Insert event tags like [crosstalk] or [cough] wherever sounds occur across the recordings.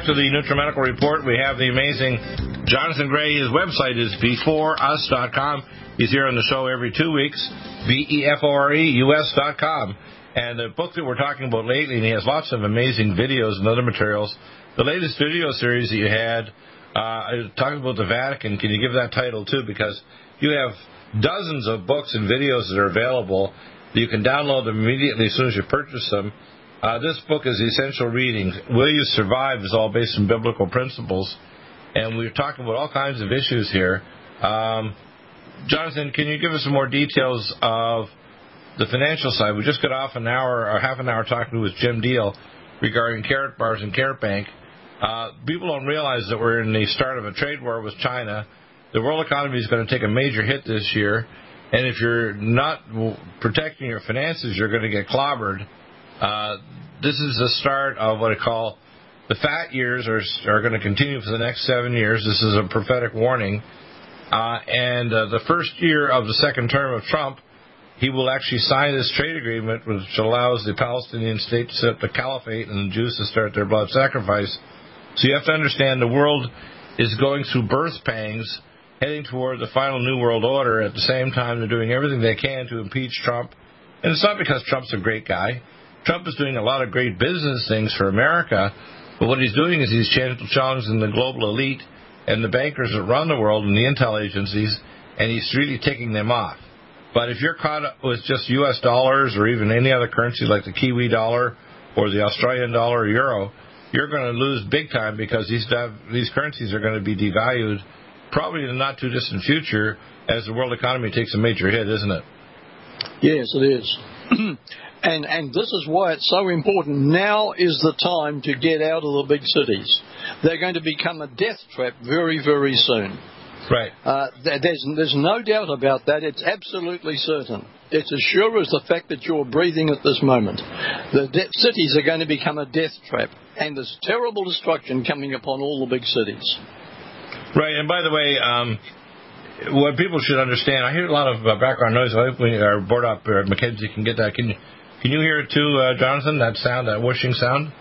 Back to the NutriMedical Report. We have the amazing Jonathan Gray. His website is beforeus.com. He's here on the show every two weeks, B-E-F-O-R-E-U-S.com. And the book that we're talking about lately, and he has lots of amazing videos and other materials. The latest video series that you had, uh, talking about the Vatican, can you give that title too? Because you have dozens of books and videos that are available. You can download them immediately as soon as you purchase them uh, this book is essential reading. Will You Survive is all based on biblical principles, and we're talking about all kinds of issues here. Um, Jonathan, can you give us some more details of the financial side? We just got off an hour or half an hour talking with Jim Deal regarding Karatbars and Karatbank. Uh, people don't realize that we're in the start of a trade war with China. The world economy is going to take a major hit this year, and if you're not protecting your finances, you're going to get clobbered. Uh, this is the start of what I call the fat years are, are going to continue for the next seven years. This is a prophetic warning. Uh, and uh, the first year of the second term of Trump, he will actually sign this trade agreement, which allows the Palestinian state to set up the caliphate and the Jews to start their blood sacrifice. So you have to understand the world is going through birth pangs, heading toward the final New World Order. At the same time, they're doing everything they can to impeach Trump. And it's not because Trump's a great guy. Trump is doing a lot of great business things for America, but what he's doing is he's challenging the global elite and the bankers that run the world and the intel agencies, and he's really ticking them off. But if you're caught up with just U.S. dollars or even any other currency like the Kiwi dollar or the Australian dollar or euro, you're going to lose big time because these these currencies are going to be devalued probably in the not too distant future as the world economy takes a major hit, isn't it? Yes, it is. [clears throat] And, and this is why it's so important. Now is the time to get out of the big cities. They're going to become a death trap very, very soon. Right. Uh, there's, there's no doubt about that. It's absolutely certain. It's as sure as the fact that you're breathing at this moment. The de- cities are going to become a death trap, and there's terrible destruction coming upon all the big cities. Right, and by the way, um, what people should understand, I hear a lot of uh, background noise. I hope we, our board up, uh, Mackenzie, can get that. Can you can you hear it too, uh, Jonathan? That sound, that whooshing sound?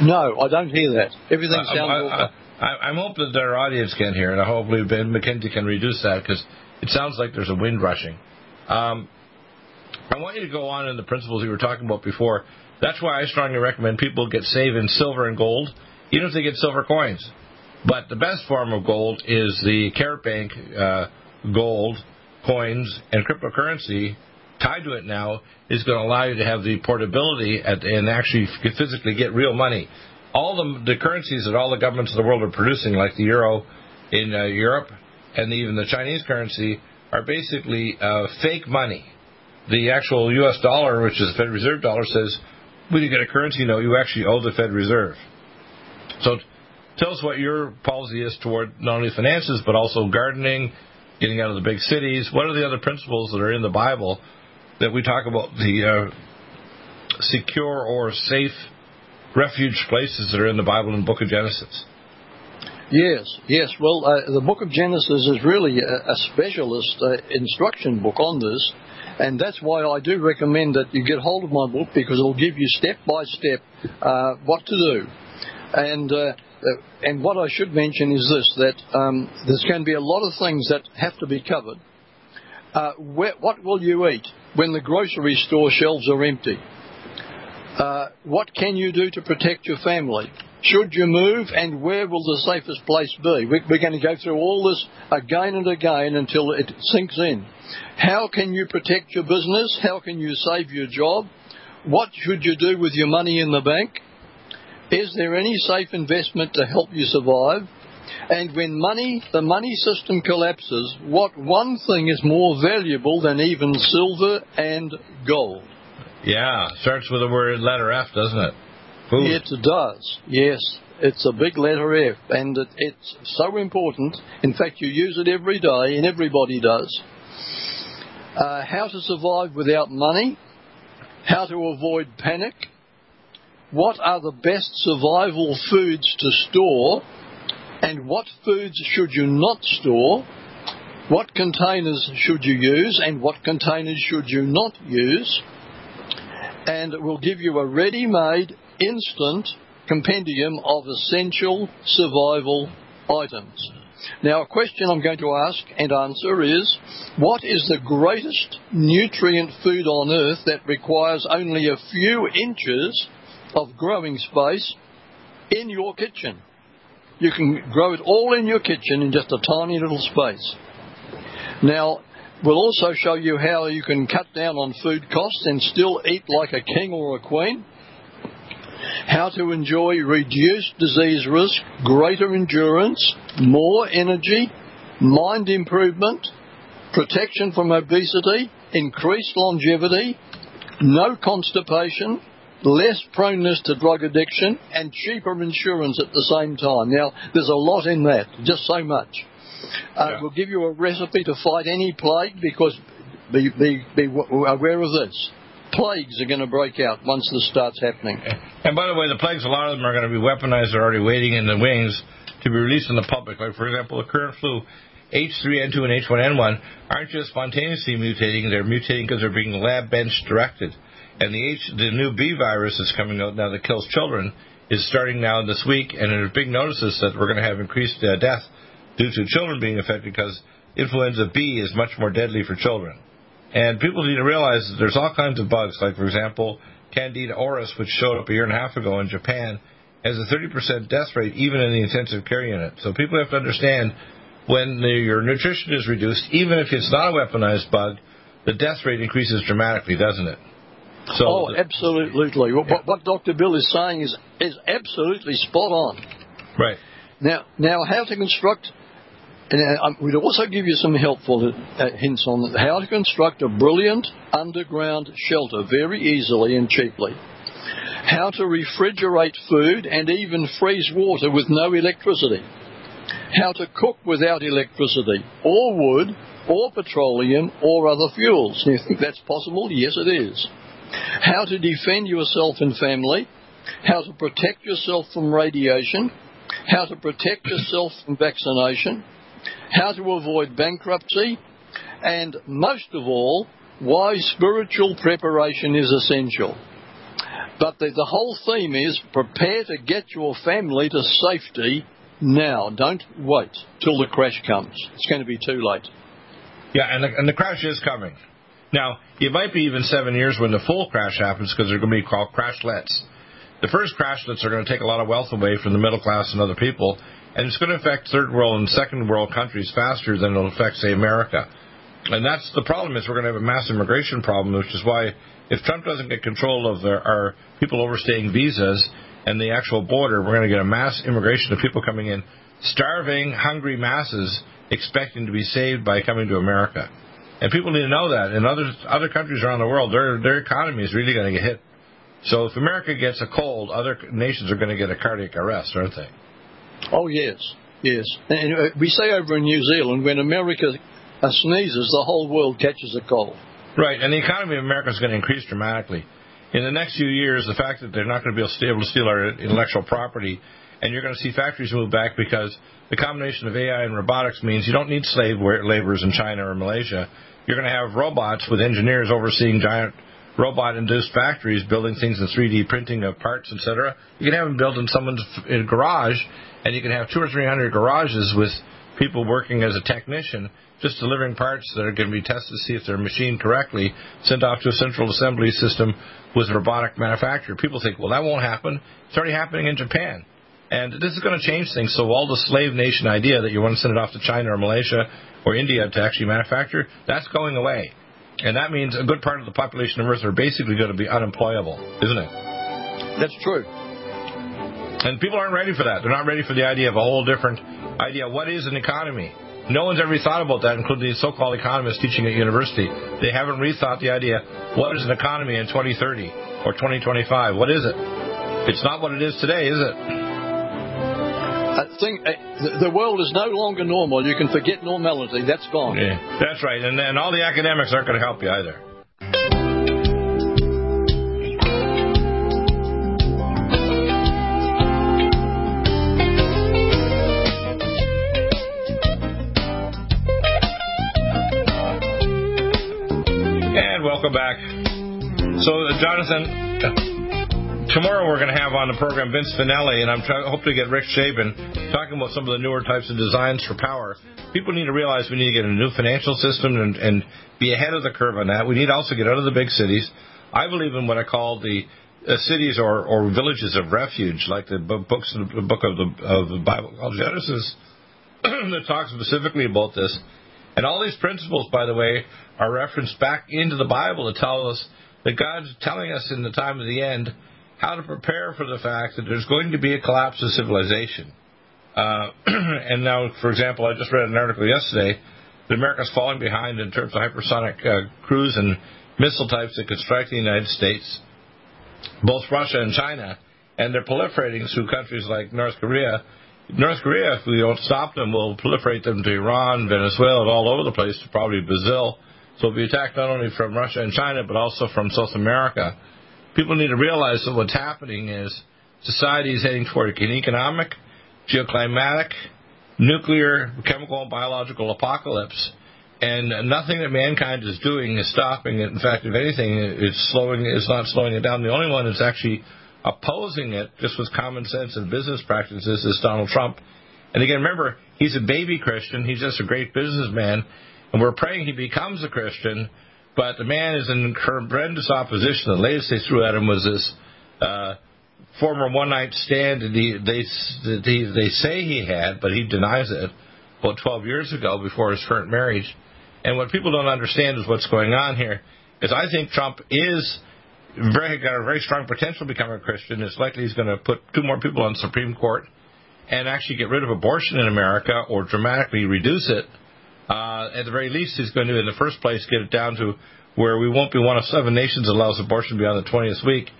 No, I don't hear that. Everything uh, sounds. I, I, I'm hoping that our audience can hear it. I hopefully Ben Mackenzie can reduce that because it sounds like there's a wind rushing. Um, I want you to go on in the principles you were talking about before. That's why I strongly recommend people get save in silver and gold, even if they get silver coins. But the best form of gold is the Karatbank uh, gold coins and cryptocurrency tied to it now is going to allow you to have the portability at, and actually physically get real money. All the, the currencies that all the governments of the world are producing, like the euro in uh, Europe and even the Chinese currency, are basically uh, fake money. The actual U.S. dollar, which is the Fed Reserve dollar, says when you get a currency note, you actually owe the Fed Reserve. So tell us what your policy is toward not only finances but also gardening, getting out of the big cities. What are the other principles that are in the Bible that we talk about the uh, secure or safe refuge places that are in the Bible and Book of Genesis. Yes, yes. Well, uh, the book of Genesis is really a, a specialist uh, instruction book on this, and that's why I do recommend that you get hold of my book because it'll give you step by step uh, what to do. And uh, uh, and what I should mention is this: that um, there's going to be a lot of things that have to be covered. Uh, where, what will you eat when the grocery store shelves are empty? Uh, what can you do to protect your family? Should you move, and where will the safest place be? We're going to go through all this again and again until it sinks in. How can you protect your business? How can you save your job? What should you do with your money in the bank? Is there any safe investment to help you survive? And when money, the money system collapses, what one thing is more valuable than even silver and gold? Yeah, starts with the word letter F, doesn't it? Food. It does, yes. It's a big letter F, and it, it's so important. In fact, you use it every day, and everybody does. Uh, how to survive without money, how to avoid panic, what are the best survival foods to store, and what foods should you not store, what containers should you use, and what containers should you not use, and it will give you a ready made instant compendium of essential survival items. Now, a question I'm going to ask and answer is what is the greatest nutrient food on earth that requires only a few inches of growing space in your kitchen? You can grow it all in your kitchen in just a tiny little space. Now, we'll also show you how you can cut down on food costs and still eat like a king or a queen how to enjoy reduced disease risk, greater endurance, more energy, mind improvement, protection from obesity, increased longevity, no constipation, less proneness to drug addiction, and cheaper insurance at the same time. Now, there's a lot in that, just so much. Uh, yeah. We'll give you a recipe to fight any plague because be, be, be aware of this plagues are going to break out once this starts happening. And by the way, the plagues, a lot of them are going to be weaponized. They're already waiting in the wings to be released in the public. Like, for example, the current flu, H3N2 and H1N1, aren't just spontaneously mutating, they're mutating because they're being lab bench directed. And the, H, the new B virus that's coming out now that kills children is starting now this week, and there's big notices that we're going to have increased uh, death due to children being affected because influenza B is much more deadly for children. And people need to realize that there's all kinds of bugs, like, for example, Candida auris, which showed up a year and a half ago in Japan, has a 30% death rate even in the intensive care unit. So people have to understand when the, your nutrition is reduced, even if it's not a weaponized bug, the death rate increases dramatically, doesn't it? So oh, absolutely. Yeah. What, what Dr. Bill is saying is is absolutely spot on. Right. Now, now how to construct and uh, um, we'd also give you some helpful uh, hints on how to construct a brilliant underground shelter very easily and cheaply. How to refrigerate food and even freeze water with no electricity. How to cook without electricity, or wood, or petroleum, or other fuels. Do you think that's possible? Yes, it is. How to defend yourself and family. How to protect yourself from radiation. How to protect yourself from vaccination how to avoid bankruptcy, and most of all, why spiritual preparation is essential. But the, the whole theme is prepare to get your family to safety now. Don't wait till the crash comes. It's going to be too late. Yeah, and the, and the crash is coming. Now, it might be even seven years when the full crash happens because they're going to be called crashlets. The first crashlets are going to take a lot of wealth away from the middle class and other people, and it's going to affect third world and second world countries faster than it'll affect, say, America. And that's the problem is we're going to have a mass immigration problem, which is why if Trump doesn't get control of their, our people overstaying visas and the actual border, we're going to get a mass immigration of people coming in, starving, hungry masses expecting to be saved by coming to America. And people need to know that. In other other countries around the world, their their economy is really going to get hit. So if America gets a cold, other nations are going to get a cardiac arrest, aren't they? Oh, yes, yes. And uh, we say over in New Zealand, when America uh, sneezes, the whole world catches a cold. Right, and the economy of America is going to increase dramatically. in the next few years, the fact that they're not going to be able to steal our intellectual property, and you're going to see factories move back because the combination of AI and robotics means you don't need slave laborers in China or Malaysia. You're going to have robots with engineers overseeing giant robot-induced factories building things in 3D printing of parts, etc. You can have them built in someone's garage, and you can have two or three hundred garages with people working as a technician just delivering parts that are going to be tested to see if they're machined correctly, sent off to a central assembly system with robotic manufacture. People think, well, that won't happen. It's already happening in Japan. And this is going to change things. So all the slave nation idea that you want to send it off to China or Malaysia or India to actually manufacture, that's going away. And that means a good part of the population of Earth are basically going to be unemployable, isn't it? That's true. And people aren't ready for that. They're not ready for the idea of a whole different idea. What is an economy? No one's ever thought about that, including the so-called economists teaching at university. They haven't rethought the idea, what is an economy in 2030 or 2025? What is it? It's not what it is today, is it? I think uh, the world is no longer normal. You can forget normality. That's gone. Yeah, that's right. And, and all the academics aren't going to help you either. And welcome back. So, uh, Jonathan, tomorrow we're going to have on the program Vince Finelli, and I'm trying, hope to get Rick Shaben talking about some of the newer types of designs for power. People need to realize we need to get a new financial system and, and be ahead of the curve on that. We need to also get out of the big cities. I believe in what I call the uh, cities or, or villages of refuge, like the books, the book of the, of the Bible called Genesis, [clears throat] that talks specifically about this. And all these principles, by the way, are referenced back into the Bible to tell us that God's telling us in the time of the end how to prepare for the fact that there's going to be a collapse of civilization. Uh, [clears throat] and now, for example, I just read an article yesterday that America's falling behind in terms of hypersonic uh, cruise and missile types that could strike the United States, both Russia and China, and they're proliferating through countries like North Korea North Korea, if we don't stop them, will proliferate them to Iran, Venezuela, and all over the place, probably Brazil. So we'll be attacked not only from Russia and China, but also from South America. People need to realize that what's happening is society is heading toward an economic, geoclimatic, nuclear, chemical, and biological apocalypse. And nothing that mankind is doing is stopping it. In fact, if anything, it's slowing. It's not slowing it down. The only one that's actually opposing it just with common sense and business practices is Donald Trump. And again, remember, he's a baby Christian. He's just a great businessman. And we're praying he becomes a Christian. But the man is in horrendous opposition. The latest they threw at him was this uh, former one night stand that he, they, that he, they say he had, but he denies it, about 12 years ago before his current marriage. And what people don't understand is what's going on here is I think Trump is very got a very strong potential to become a Christian. It's likely he's going to put two more people on Supreme Court and actually get rid of abortion in America or dramatically reduce it. Uh, at the very least, he's going to, in the first place, get it down to where we won't be one of seven nations that allows abortion beyond the 20th week.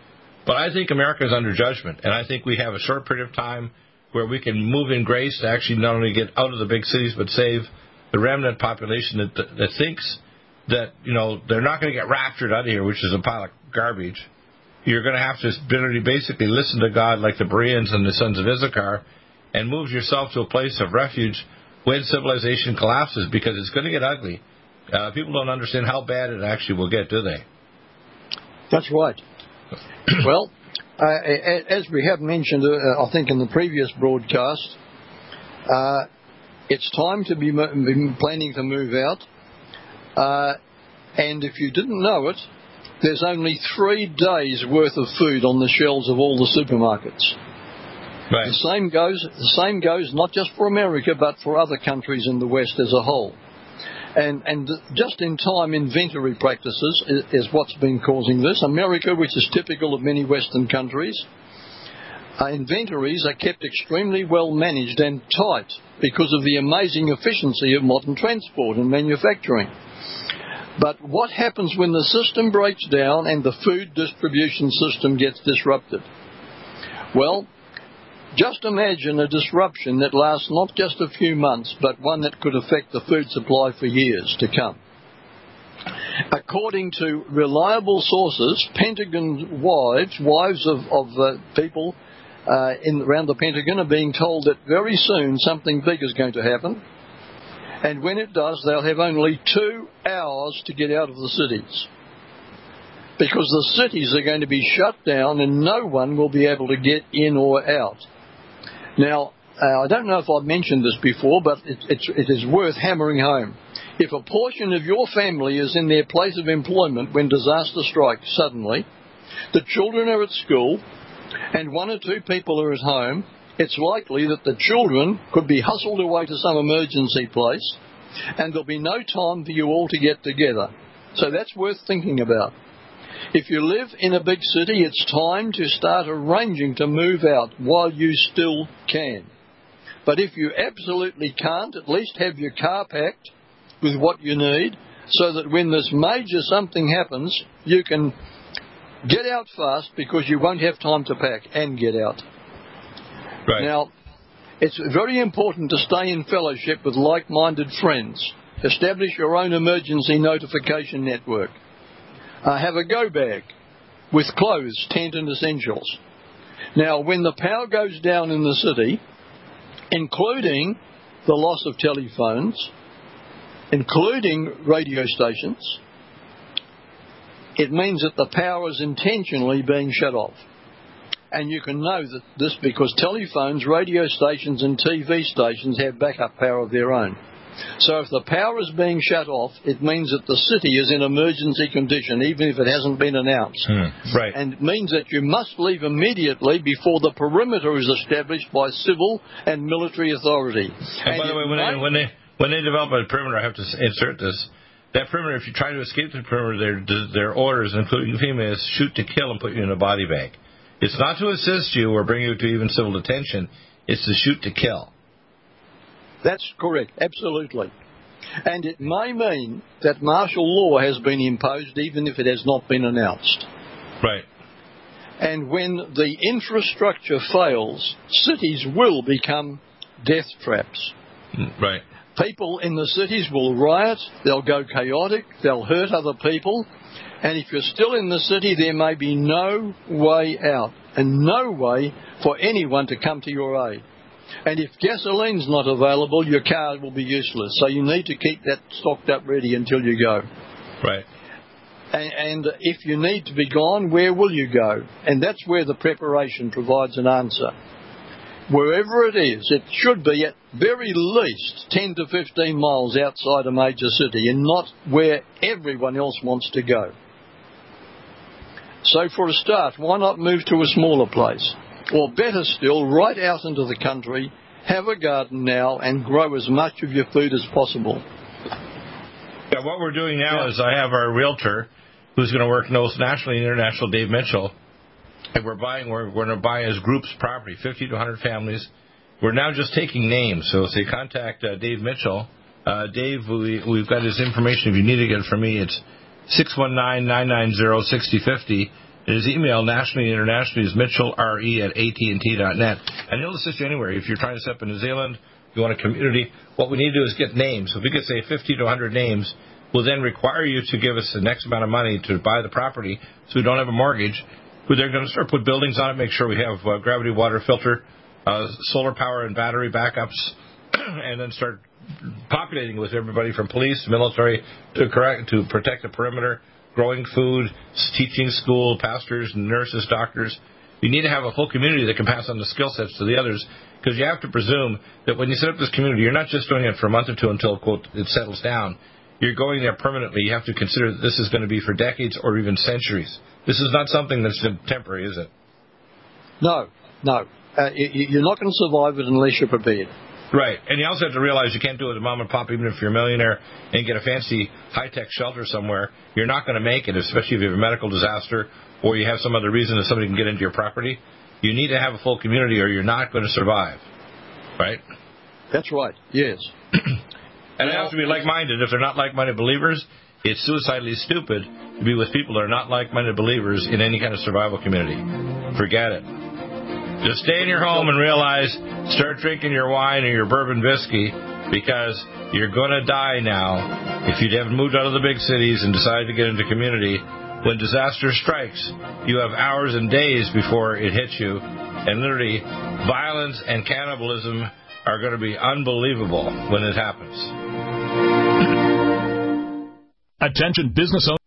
But I think America is under judgment, and I think we have a short period of time where we can move in grace to actually not only get out of the big cities but save the remnant population that that thinks that you know they're not going to get raptured out of here, which is a pile of garbage. You're going to have to basically listen to God like the Bereans and the sons of Issachar and move yourself to a place of refuge when civilization collapses because it's going to get ugly. Uh, people don't understand how bad it actually will get, do they? That's right. [clears throat] well, uh, as we have mentioned, uh, I think in the previous broadcast, uh, it's time to be planning to move out. Uh, and if you didn't know it, there's only three days worth of food on the shelves of all the supermarkets. Right. The same goes. The same goes not just for America, but for other countries in the West as a whole. And and just in time inventory practices is, is what's been causing this. America, which is typical of many Western countries, uh, inventories are kept extremely well managed and tight because of the amazing efficiency of modern transport and manufacturing. But what happens when the system breaks down and the food distribution system gets disrupted? Well, just imagine a disruption that lasts not just a few months, but one that could affect the food supply for years to come. According to reliable sources, Pentagon wives, wives of, of uh, people uh, in, around the Pentagon, are being told that very soon something big is going to happen. And when it does, they'll have only two hours to get out of the cities. Because the cities are going to be shut down and no one will be able to get in or out. Now, uh, I don't know if I've mentioned this before, but it, it's, it is worth hammering home. If a portion of your family is in their place of employment when disaster strikes suddenly, the children are at school, and one or two people are at home, it's likely that the children could be hustled away to some emergency place, and there'll be no time for you all to get together. So that's worth thinking about. If you live in a big city, it's time to start arranging to move out while you still can. But if you absolutely can't, at least have your car packed with what you need so that when this major something happens, you can get out fast because you won't have time to pack and get out. Right. Now, it's very important to stay in fellowship with like minded friends. Establish your own emergency notification network. Uh, have a go bag with clothes, tent, and essentials. Now, when the power goes down in the city, including the loss of telephones, including radio stations, it means that the power is intentionally being shut off. And you can know that this because telephones, radio stations, and TV stations have backup power of their own. So if the power is being shut off, it means that the city is in emergency condition, even if it hasn't been announced. Hmm. Right. And it means that you must leave immediately before the perimeter is established by civil and military authority. And, by the way, when may- they, when they when they develop a perimeter, I have to insert this. That perimeter, if you try to escape the perimeter, their their orders, including FEMA, is shoot to kill and put you in a body bag. It's not to assist you or bring you to even civil detention. It's to shoot to kill. That's correct, absolutely. And it may mean that martial law has been imposed even if it has not been announced. Right. And when the infrastructure fails, cities will become death traps. Mm, Right. People in the cities will riot, they'll go chaotic, they'll hurt other people, and if you're still in the city, there may be no way out and no way for anyone to come to your aid. And if gasoline's not available, your car will be useless. So you need to keep that stocked up ready until you go. Right. And, and if you need to be gone, where will you go? And that's where the preparation provides an answer. Wherever it is, it should be at very least 10 to 15 miles outside a major city and not where everyone else wants to go. So, for a start, why not move to a smaller place? Or better still, right out into the country, have a garden now, and grow as much of your food as possible. Yeah, what we're doing now Yeah. is I have our realtor, who's going to work nationally and international, Dave Mitchell, and we're buying. We're, we're going to buy his group's property, 50 to 100 families. We're now just taking names. So say contact uh, Dave Mitchell. Uh, Dave, we, we've got his information. If you need to get it from me, it's 619-990-6050. And his email, nationally and internationally, is mitchellre at AT&T.net. And he'll assist you anywhere. If you're trying to set up in New Zealand, you want a community, what we need to do is get names. If we could say 50 to 100 names, we'll then require you to give us the next amount of money to buy the property so we don't have a mortgage. Who They're going to start put buildings on it, make sure we have uh, gravity water filter, uh, solar power and battery backups, [clears throat] and then start populating with everybody from police, military, to correct to protect the perimeter, growing food, teaching school, pastors, nurses, doctors. You need to have a full community that can pass on the skill sets to the others, because you have to presume that when you set up this community, you're not just doing it for a month or two until quote it settles down. You're going there permanently. You have to consider that this is going to be for decades or even centuries. This is not something that's temporary, is it? No, no. Uh, you're not going to survive it unless you're prepared. Right, and you also have to realize you can't do it at mom and pop, even if you're a millionaire and get a fancy high tech shelter somewhere. You're not going to make it, especially if you have a medical disaster or you have some other reason that somebody can get into your property. You need to have a full community, or you're not going to survive. Right, That's right. Yes. [clears throat] and it has to be like-minded. If they're not like-minded believers, it's suicidally stupid to be with people that are not like-minded believers in any kind of survival community. Forget it. Just stay in your home and realize, start drinking your wine or your bourbon whiskey because you're going to die now if you haven't moved out of the big cities and decided to get into community. When disaster strikes, you have hours and days before it hits you, and literally, violence and cannibalism are going to be unbelievable when it happens. Attention business owners.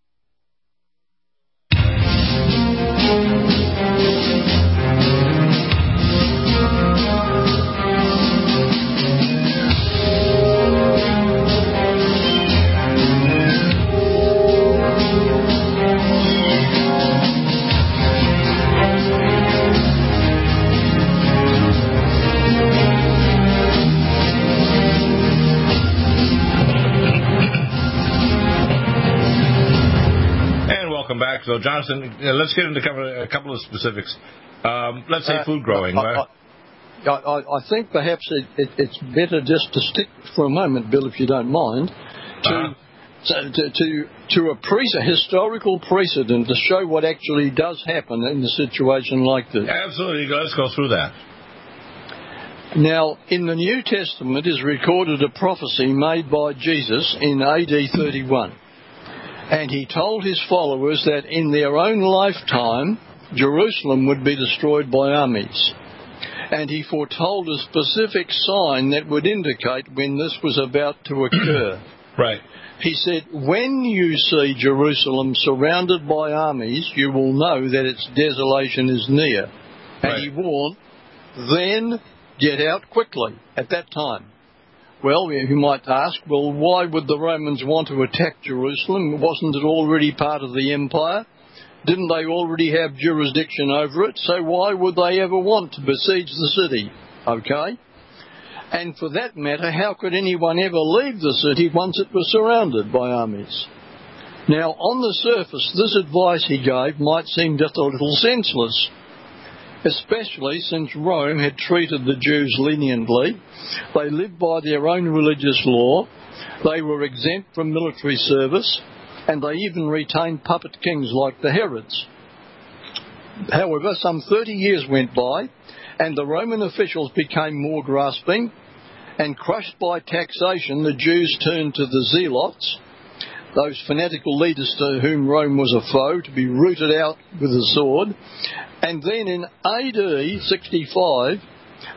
So, Jonathan, let's get into cover a couple of specifics. Um, let's say Uh, food growing. I, right? I, I, I think perhaps it, it, it's better just to stick for a moment, Bill, if you don't mind, to Uh-huh. to to to, to a, pre- a historical precedent to show what actually does happen in a situation like this. Absolutely. Let's go through that. Now, in the New Testament is recorded a prophecy made by Jesus in AD 31. And he told his followers that in their own lifetime, Jerusalem would be destroyed by armies. And he foretold a specific sign that would indicate when this was about to occur. [clears throat] Right. He said, When you see Jerusalem surrounded by armies, you will know that its desolation is near. And Right. he warned, Then get out quickly at that time. Well, you might ask, well, why would the Romans want to attack Jerusalem? Wasn't it already part of the empire? Didn't they already have jurisdiction over it? So why would they ever want to besiege the city? Okay? And for that matter, how could anyone ever leave the city once it was surrounded by armies? Now, on the surface, this advice he gave might seem just a little senseless, especially since Rome had treated the Jews leniently. They lived by their own religious law, they were exempt from military service, and they even retained puppet kings like the Herods. However, some 30 years went by, and the Roman officials became more grasping, and crushed by taxation, the Jews turned to the zealots, those fanatical leaders to whom Rome was a foe, to be rooted out with a sword. And then in AD 65,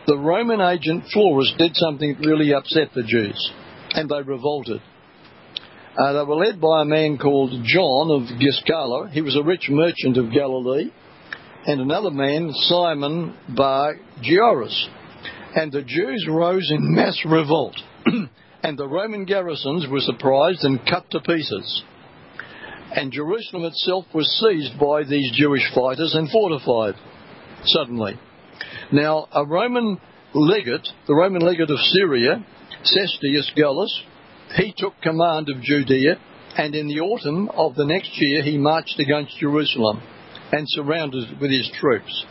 the Roman agent Florus did something that really upset the Jews, and they revolted. Uh, they were led by a man called John of Giscala. He was a rich merchant of Galilee, and another man, Simon Bar Gioras. And the Jews rose in mass revolt, [clears throat] and the Roman garrisons were surprised and cut to pieces. And Jerusalem itself was seized by these Jewish fighters and fortified suddenly. Now, a Roman legate, the Roman legate of Syria, Cestius Gallus, he took command of Judea, and in the autumn of the next year he marched against Jerusalem and surrounded it with his troops.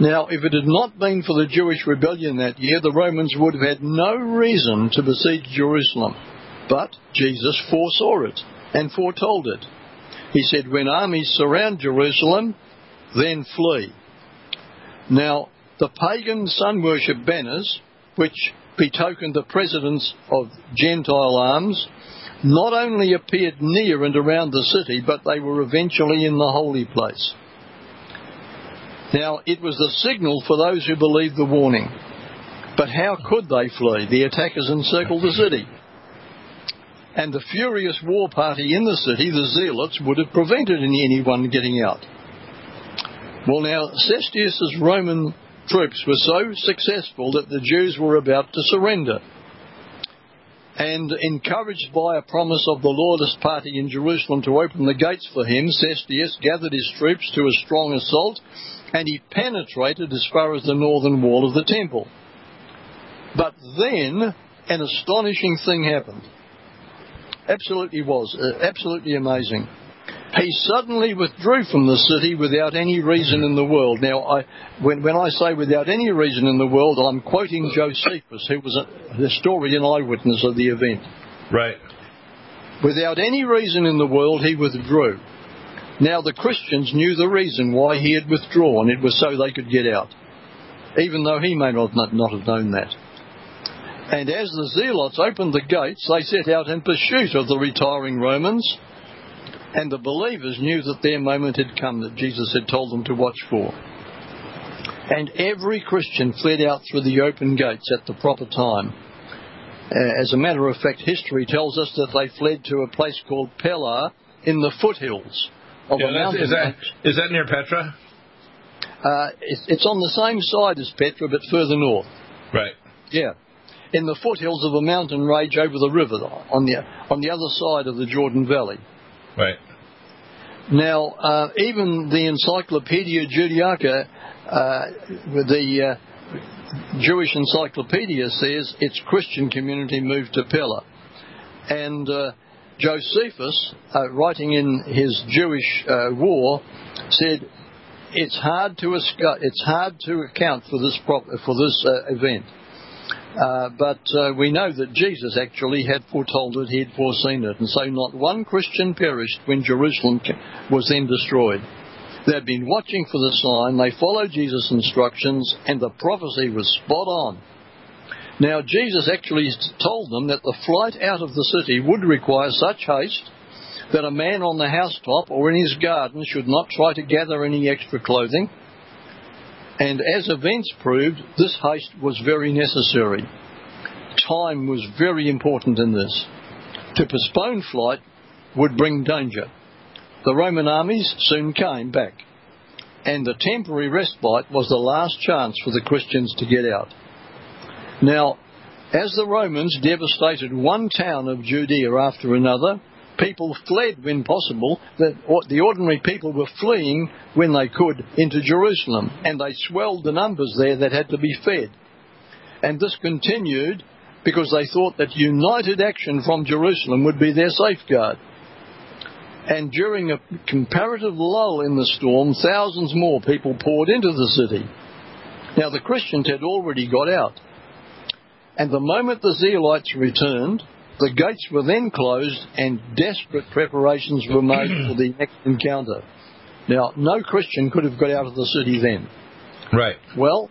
Now, if it had not been for the Jewish rebellion that year, the Romans would have had no reason to besiege Jerusalem. But Jesus foresaw it and foretold it. He said, When armies surround Jerusalem, then flee. Now, the pagan sun worship banners, which betokened the presence of Gentile arms, not only appeared near and around the city, but they were eventually in the holy place. Now, it was the signal for those who believed the warning. But how could they flee? The attackers encircled the city. And the furious war party in the city, the Zealots, would have prevented any- anyone getting out. Well, now, Cestius's Roman troops were so successful that the Jews were about to surrender. And encouraged by a promise of the lawless party in Jerusalem to open the gates for him, Cestius gathered his troops to a strong assault and he penetrated as far as the northern wall of the temple. But then an astonishing thing happened. Absolutely was, uh, absolutely amazing. He suddenly withdrew from the city without any reason in the world. Now, I, when, when I say without any reason in the world, I'm quoting Josephus, who was a historian eyewitness of the event. Right. Without any reason in the world, he withdrew. Now, the Christians knew the reason why he had withdrawn. It was so they could get out, even though he may not, not have known that. And as the zealots opened the gates, they set out in pursuit of the retiring Romans, and the believers knew that their moment had come that Jesus had told them to watch for. And every Christian fled out through the open gates at the proper time. Uh, as a matter of fact, history tells us that they fled to a place called Pella in the foothills of Yeah, a mountain. is that range. is that near Petra? Uh, it's, it's on the same side as Petra, but further north. Right. Yeah, in the foothills of a mountain range over the river, on the on the other side of the Jordan Valley. Right. Now, uh, even the Encyclopedia Judaica, uh, the uh, Jewish Encyclopedia says its Christian community moved to Pella, and uh, Josephus, uh, writing in his Jewish uh, War, said it's hard to it's hard to account for this prop- for this uh, event. Uh, but uh, we know that Jesus actually had foretold it, he had foreseen it, and so not one Christian perished when Jerusalem was then destroyed. They had been watching for the sign, they followed Jesus' instructions, and the prophecy was spot on. Now, Jesus actually told them that the flight out of the city would require such haste that a man on the housetop or in his garden should not try to gather any extra clothing. And as events proved, this haste was very necessary. Time was very important in this. To postpone flight would bring danger. The Roman armies soon came back, and the temporary respite was the last chance for the Christians to get out. Now, as the Romans devastated one town of Judea after another, people fled when possible. The, ordinary people were fleeing when they could into Jerusalem, and they swelled the numbers there that had to be fed. And this continued because they thought that united action from Jerusalem would be their safeguard. And during a comparative lull in the storm, thousands more people poured into the city. Now, the Christians had already got out. And the moment the Zealots returned, the gates were then closed and desperate preparations were made for the next encounter. Now, no Christian could have got out of the city then. Right. Well,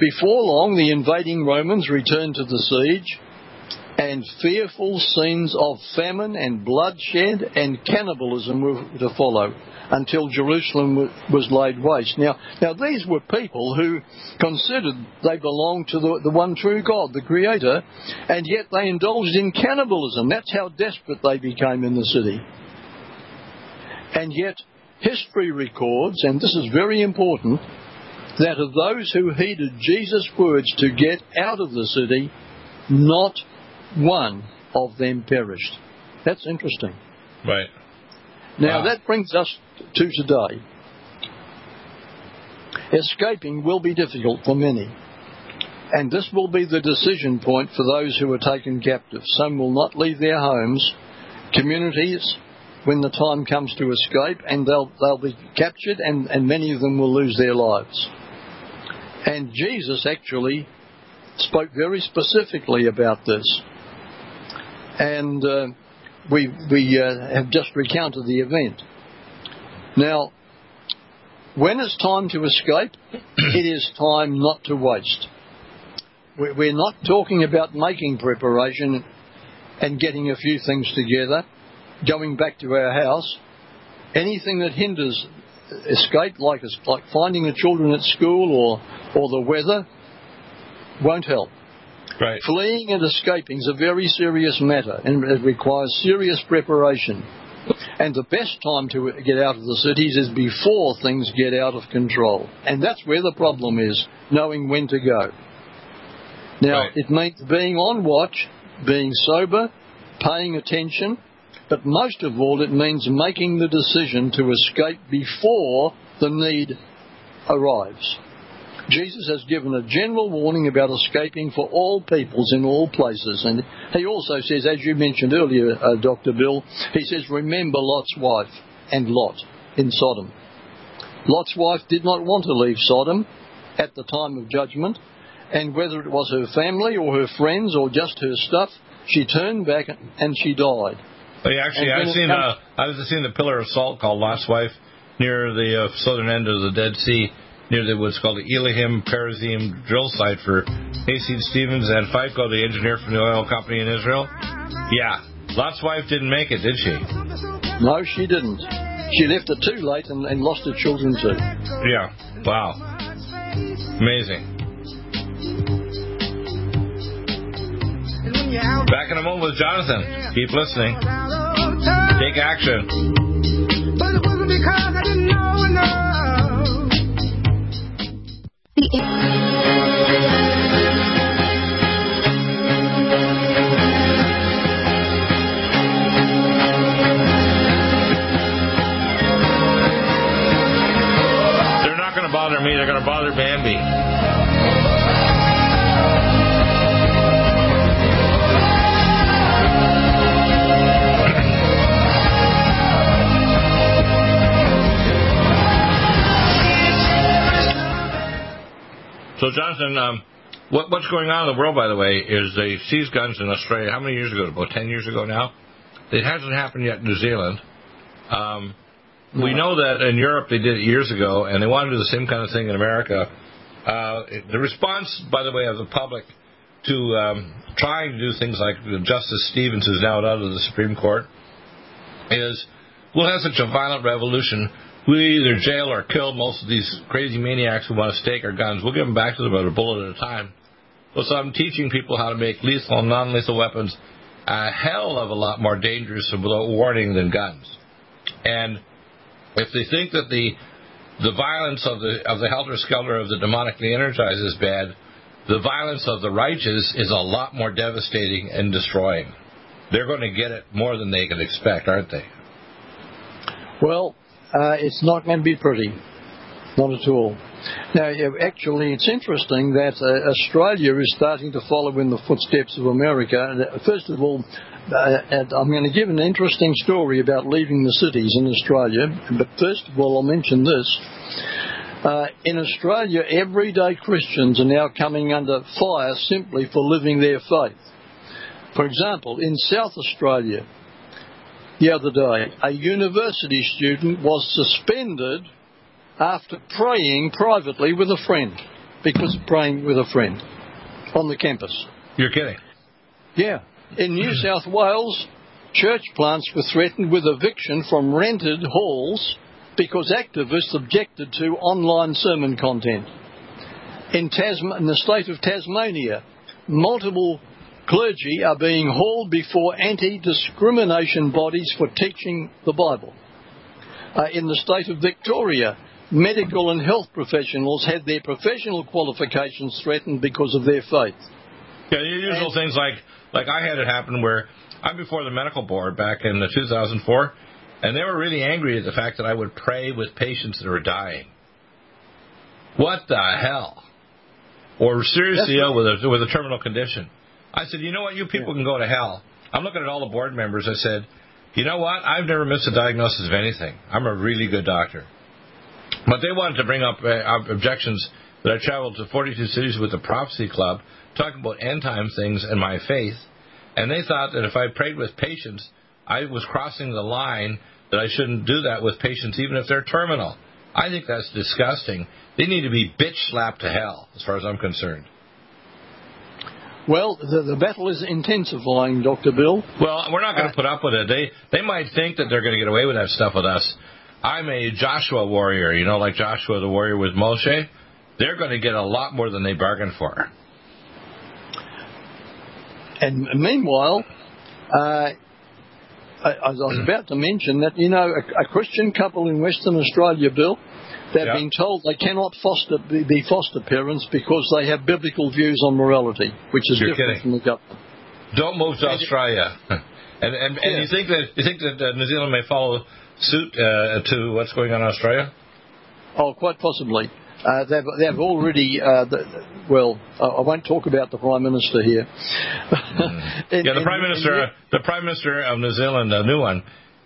before long, the invading Romans returned to the siege, and fearful scenes of famine and bloodshed and cannibalism were to follow until Jerusalem was laid waste. Now, now these were people who considered they belonged to the, the one true God, the Creator, and yet they indulged in cannibalism. That's how desperate they became in the city. And yet, history records, and this is very important, that of those who heeded Jesus' words to get out of the city, not one of them perished. That's interesting. Right. Now Wow. that brings us to today. Escaping will be difficult for many. And this will be the decision point for those who are taken captive. Some will not leave their homes, communities, when the time comes to escape, and they'll, they'll be captured, and, and many of them will lose their lives. And Jesus actually spoke very specifically about this. And uh, we, we uh, have just recounted the event. Now, when it's time to escape, [coughs] it is time not to waste. We- We're not talking about making preparation and getting a few things together, going back to our house. Anything that hinders escape, like, like finding the children at school or, or the weather, won't help. Right. Fleeing and escaping is a very serious matter and it requires serious preparation. And the best time to get out of the cities is before things get out of control. And that's where the problem is, knowing when to go. Now, Right. it means being on watch, being sober, paying attention, but most of all, it means making the decision to escape before the need arrives. Jesus has given a general warning about escaping for all peoples in all places. And he also says, as you mentioned earlier, uh, Dr. Bill, he says, remember Lot's wife and Lot in Sodom. Lot's wife did not want to leave Sodom at the time of judgment, and whether it was her family or her friends or just her stuff, she turned back and she died. Yeah, actually, I've seen comes, uh, I've seen the pillar of salt called Lot's Wife near the uh, southern end of the Dead Sea, near the what's called the Elohim Perazim drill site for Hayseed Stevens and Feiko, the engineer from the oil company in Israel. Yeah, Lot's wife didn't make it, did she? No, she didn't. She left it too late and, and lost her children too. Yeah. Wow. Amazing. Back in a moment with Jonathan. Keep listening. Take action. Um, what, what's going on in the world, by the way, is they seized guns in Australia. How many years ago? About 10 years ago now? It hasn't happened yet in New Zealand. Um. We know that in Europe they did it years ago, and they want to do the same kind of thing in America. Uh, the response, by the way, of the public to um, trying to do things like Justice Stevens, who's now out of the Supreme Court, is we'll have such a violent revolution we either jail or kill most of these crazy maniacs who want to stake our guns. We'll give them back to them at a bullet at a time. Well, so I'm teaching people how to make lethal and non-lethal weapons a hell of a lot more dangerous and without warning than guns. And if they think that the the violence of the of the helter skelter of the demonically energized is bad, the violence of the righteous is a lot more devastating and destroying. They're going to get it more than they can expect, aren't they? Well, uh, it's not going to be pretty. Not at all. Now, actually, it's interesting that uh, Australia is starting to follow in the footsteps of America. Uh, first of all, uh, I'm going to give an interesting story about leaving the cities in Australia. But first of all, I'll mention this. Uh, in Australia, everyday Christians are now coming under fire simply for living their faith. For example, in South Australia, the other day. A university student was suspended after praying privately with a friend because of praying with a friend on the campus. You're kidding? Yeah. In New [laughs] South Wales, church plants were threatened with eviction from rented halls because activists objected to online sermon content. In, Tasma- in the state of Tasmania, multiple clergy are being hauled before anti discrimination bodies for teaching the Bible. Uh, in the state of Victoria, medical and health professionals had their professional qualifications threatened because of their faith. Yeah, the usual and, things like like I had it happen where I'm before the medical board back in 2004, and they were really angry at the fact that I would pray with patients that were dying. What the hell? Or seriously ill with a with a terminal condition. I said, you know what, you people yeah. can go to hell. I'm looking at all the board members. I said, you know what, I've never missed a diagnosis of anything. I'm a really good doctor. But they wanted to bring up uh, objections that I traveled to 42 cities with the Prophecy Club, talking about end time things and my faith. And they thought that if I prayed with patients, I was crossing the line that I shouldn't do that with patients, even if they're terminal. I think that's disgusting. They need to be bitch slapped to hell, as far as I'm concerned. Well, the, the battle is intensifying, Dr. Bill. Well, we're not going to uh, put up with it. They they might think that they're going to get away with that stuff with us. I'm a Joshua warrior, you know, like Joshua the warrior with Moshe. They're going to get a lot more than they bargained for. And meanwhile, uh, I, I was about to mention that, you know, a, a Christian couple in Western Australia, Bill, They've yep. been told they cannot foster, be foster parents because they have biblical views on morality, which is You're different kidding. from the government. Don't move to Australia. [laughs] and and, and you think that you think that uh, New Zealand may follow suit uh, to what's going on in Australia? Oh, quite possibly. Uh, they've, they've already, uh, the, well, I won't talk about the Prime Minister here. [laughs] mm. and, yeah, the Prime Minister, the Prime Minister of New Zealand, a new one,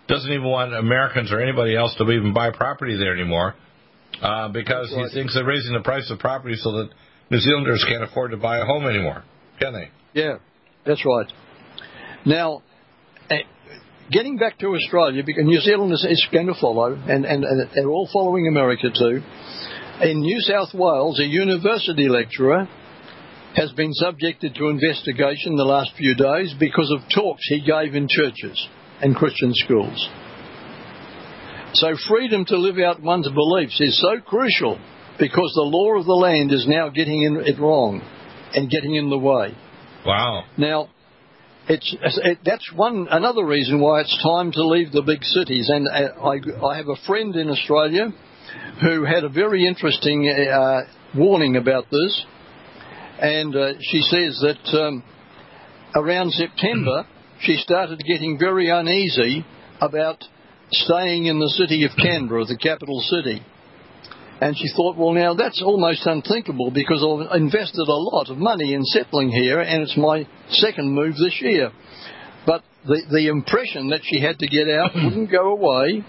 doesn't even want Americans or anybody else to even buy property there anymore uh, because he thinks they're raising the price of property so that New Zealanders can't afford to buy a home anymore, can they? Yeah, that's right. Now, eh, getting back to Australia, because New Zealand is, is going to follow, and, and, and they're all following America too. In New South Wales, a university lecturer has been subjected to investigation the last few days because of talks he gave in churches and Christian schools. So, freedom to live out one's beliefs is so crucial because the law of the land is now getting it wrong and getting in the way. Wow. Now, it's it, that's one another reason why it's time to leave the big cities. And uh, I, I have a friend in Australia who had a very interesting uh, warning about this, and uh, she says that um, around September she started getting very uneasy about staying in the city of Canberra, the capital city. And she thought, well, now that's almost unthinkable because I've invested a lot of money in settling here and it's my second move this year. But the, the impression that she had to get out [clears throat] wouldn't go away.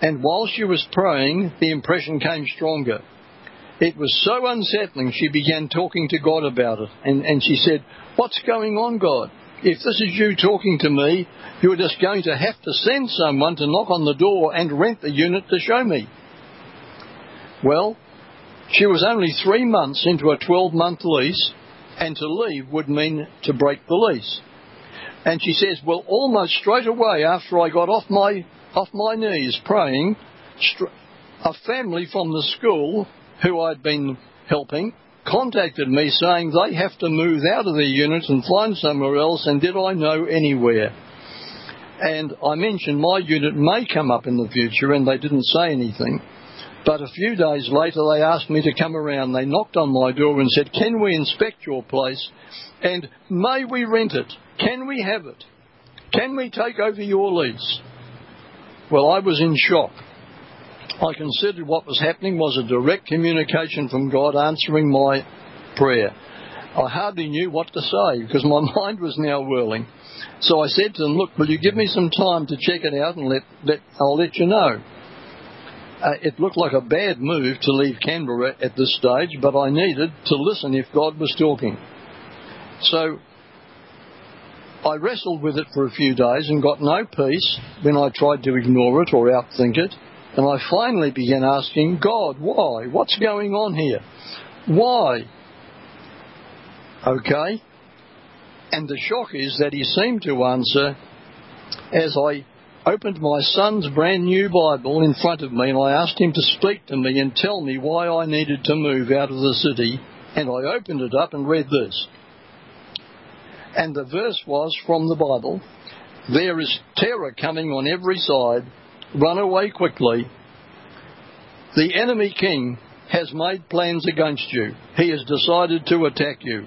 And while she was praying, the impression came stronger. It was so unsettling, she began talking to God about it. And, and she said, What's going on, God? If this is you talking to me, you're just going to have to send someone to knock on the door and rent the unit to show me. Well, she was only three months into a 12 month lease, and to leave would mean to break the lease. And she says, Well, almost straight away after I got off my, off my knees praying, a family from the school who I'd been helping contacted me saying they have to move out of their unit and find somewhere else, and did I know anywhere? And I mentioned my unit may come up in the future, and they didn't say anything. But a few days later, they asked me to come around. They knocked on my door and said, Can we inspect your place? And may we rent it? Can we have it? Can we take over your lease? Well, I was in shock. I considered what was happening was a direct communication from God answering my prayer. I hardly knew what to say because my [laughs] mind was now whirling. So I said to them, Look, will you give me some time to check it out and let, let I'll let you know uh, it looked like a bad move to leave Canberra at this stage, but I needed to listen if God was talking. So I wrestled with it for a few days and got no peace when I tried to ignore it or outthink it. And I finally began asking, God, why? What's going on here? Why? Okay. And the shock is that he seemed to answer as I opened my son's brand new Bible in front of me and I asked him to speak to me and tell me why I needed to move out of the city. And I opened it up and read this. And the verse was from the Bible There is terror coming on every side. Run away quickly. The enemy king has made plans against you. He has decided to attack you.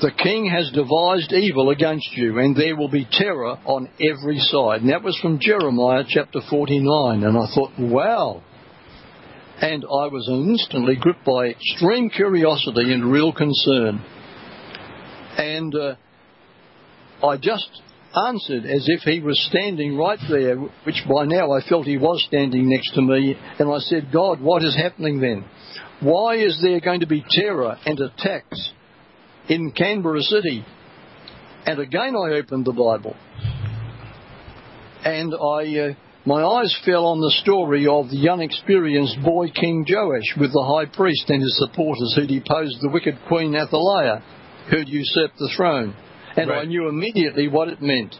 The king has devised evil against you, and there will be terror on every side. And that was from Jeremiah chapter 49. And I thought, wow. And I was instantly gripped by extreme curiosity and real concern. And uh, I just answered as if he was standing right there, which by now I felt he was standing next to me. And I said, God, what is happening then? Why is there going to be terror and attacks in Canberra City. And again, I opened the Bible. And I, uh, my eyes fell on the story of the unexperienced boy King Joash with the high priest and his supporters who deposed the wicked Queen Athaliah, who'd usurped the throne. And right. I knew immediately what it meant.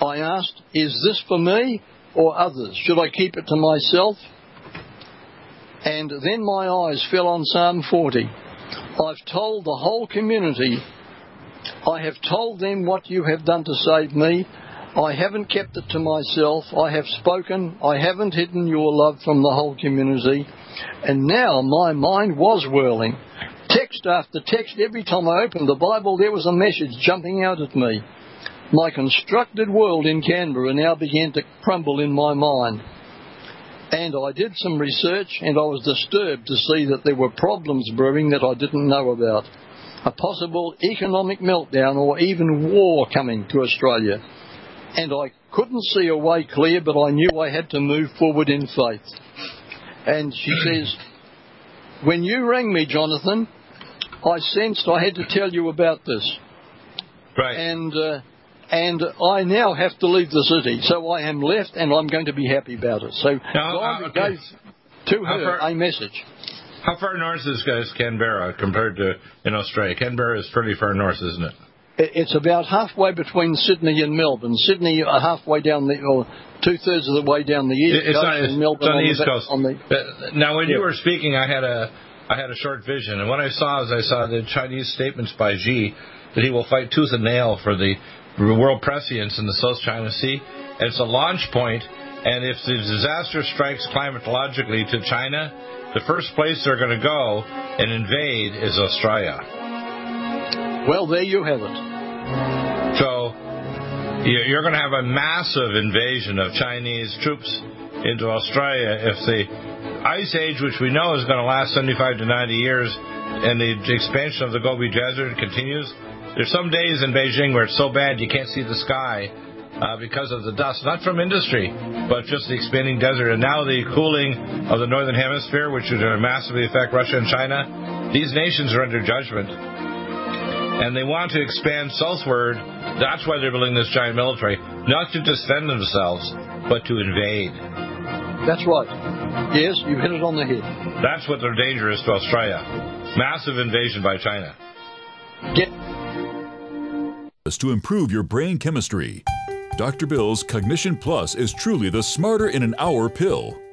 I asked, Is this for me or others? Should I keep it to myself? And then my eyes fell on Psalm 40. I've told the whole community, I have told them what you have done to save me. I haven't kept it to myself. I have spoken. I haven't hidden your love from the whole community. And now my mind was whirling. After text, every time I opened the Bible, there was a message jumping out at me. My constructed world in Canberra now began to crumble in my mind. And I did some research and I was disturbed to see that there were problems brewing that I didn't know about. A possible economic meltdown or even war coming to Australia. And I couldn't see a way clear, but I knew I had to move forward in faith. And she says, When you rang me, Jonathan, I sensed I had to tell you about this. Right. And uh, and I now have to leave the city. So I am left, and I'm going to be happy about it. So Now, God uh, okay. gave to How her far- a message. How far north is guys Canberra compared to in Australia? Canberra is pretty far north, isn't it? It- It's about halfway between Sydney and Melbourne. Sydney are halfway down the, or two thirds of the way down the east it's coast, on, it's, and Melbourne it's on the east coast. On the, now, when you were speaking, I had a I had a short vision, and what I saw is I saw the Chinese statements by Xi that he will fight tooth and nail for the world prescience in the South China Sea. And it's a launch point, and if the disaster strikes climatologically to China, the first place they're going to go and invade is Australia. well, there you have it. So you- you're going to have a massive invasion of Chinese troops into Australia if the ice age, which we know is going to last 75 to 90 years, and the expansion of the Gobi Desert continues. There's some days in Beijing where it's so bad you can't see the sky uh, because of the dust, not from industry, but just the expanding desert. And now the cooling of the northern hemisphere, which is going to massively affect Russia and China. These nations are under judgment and they want to expand southward. That's why they're building this giant military, not to defend themselves, but to invade. That's right. Yes, you hit it on the head. That's what their danger is to Australia. Massive invasion by China. Get to improve your brain chemistry. Dr. Bill's Cognition Plus is truly the smarter in an hour pill.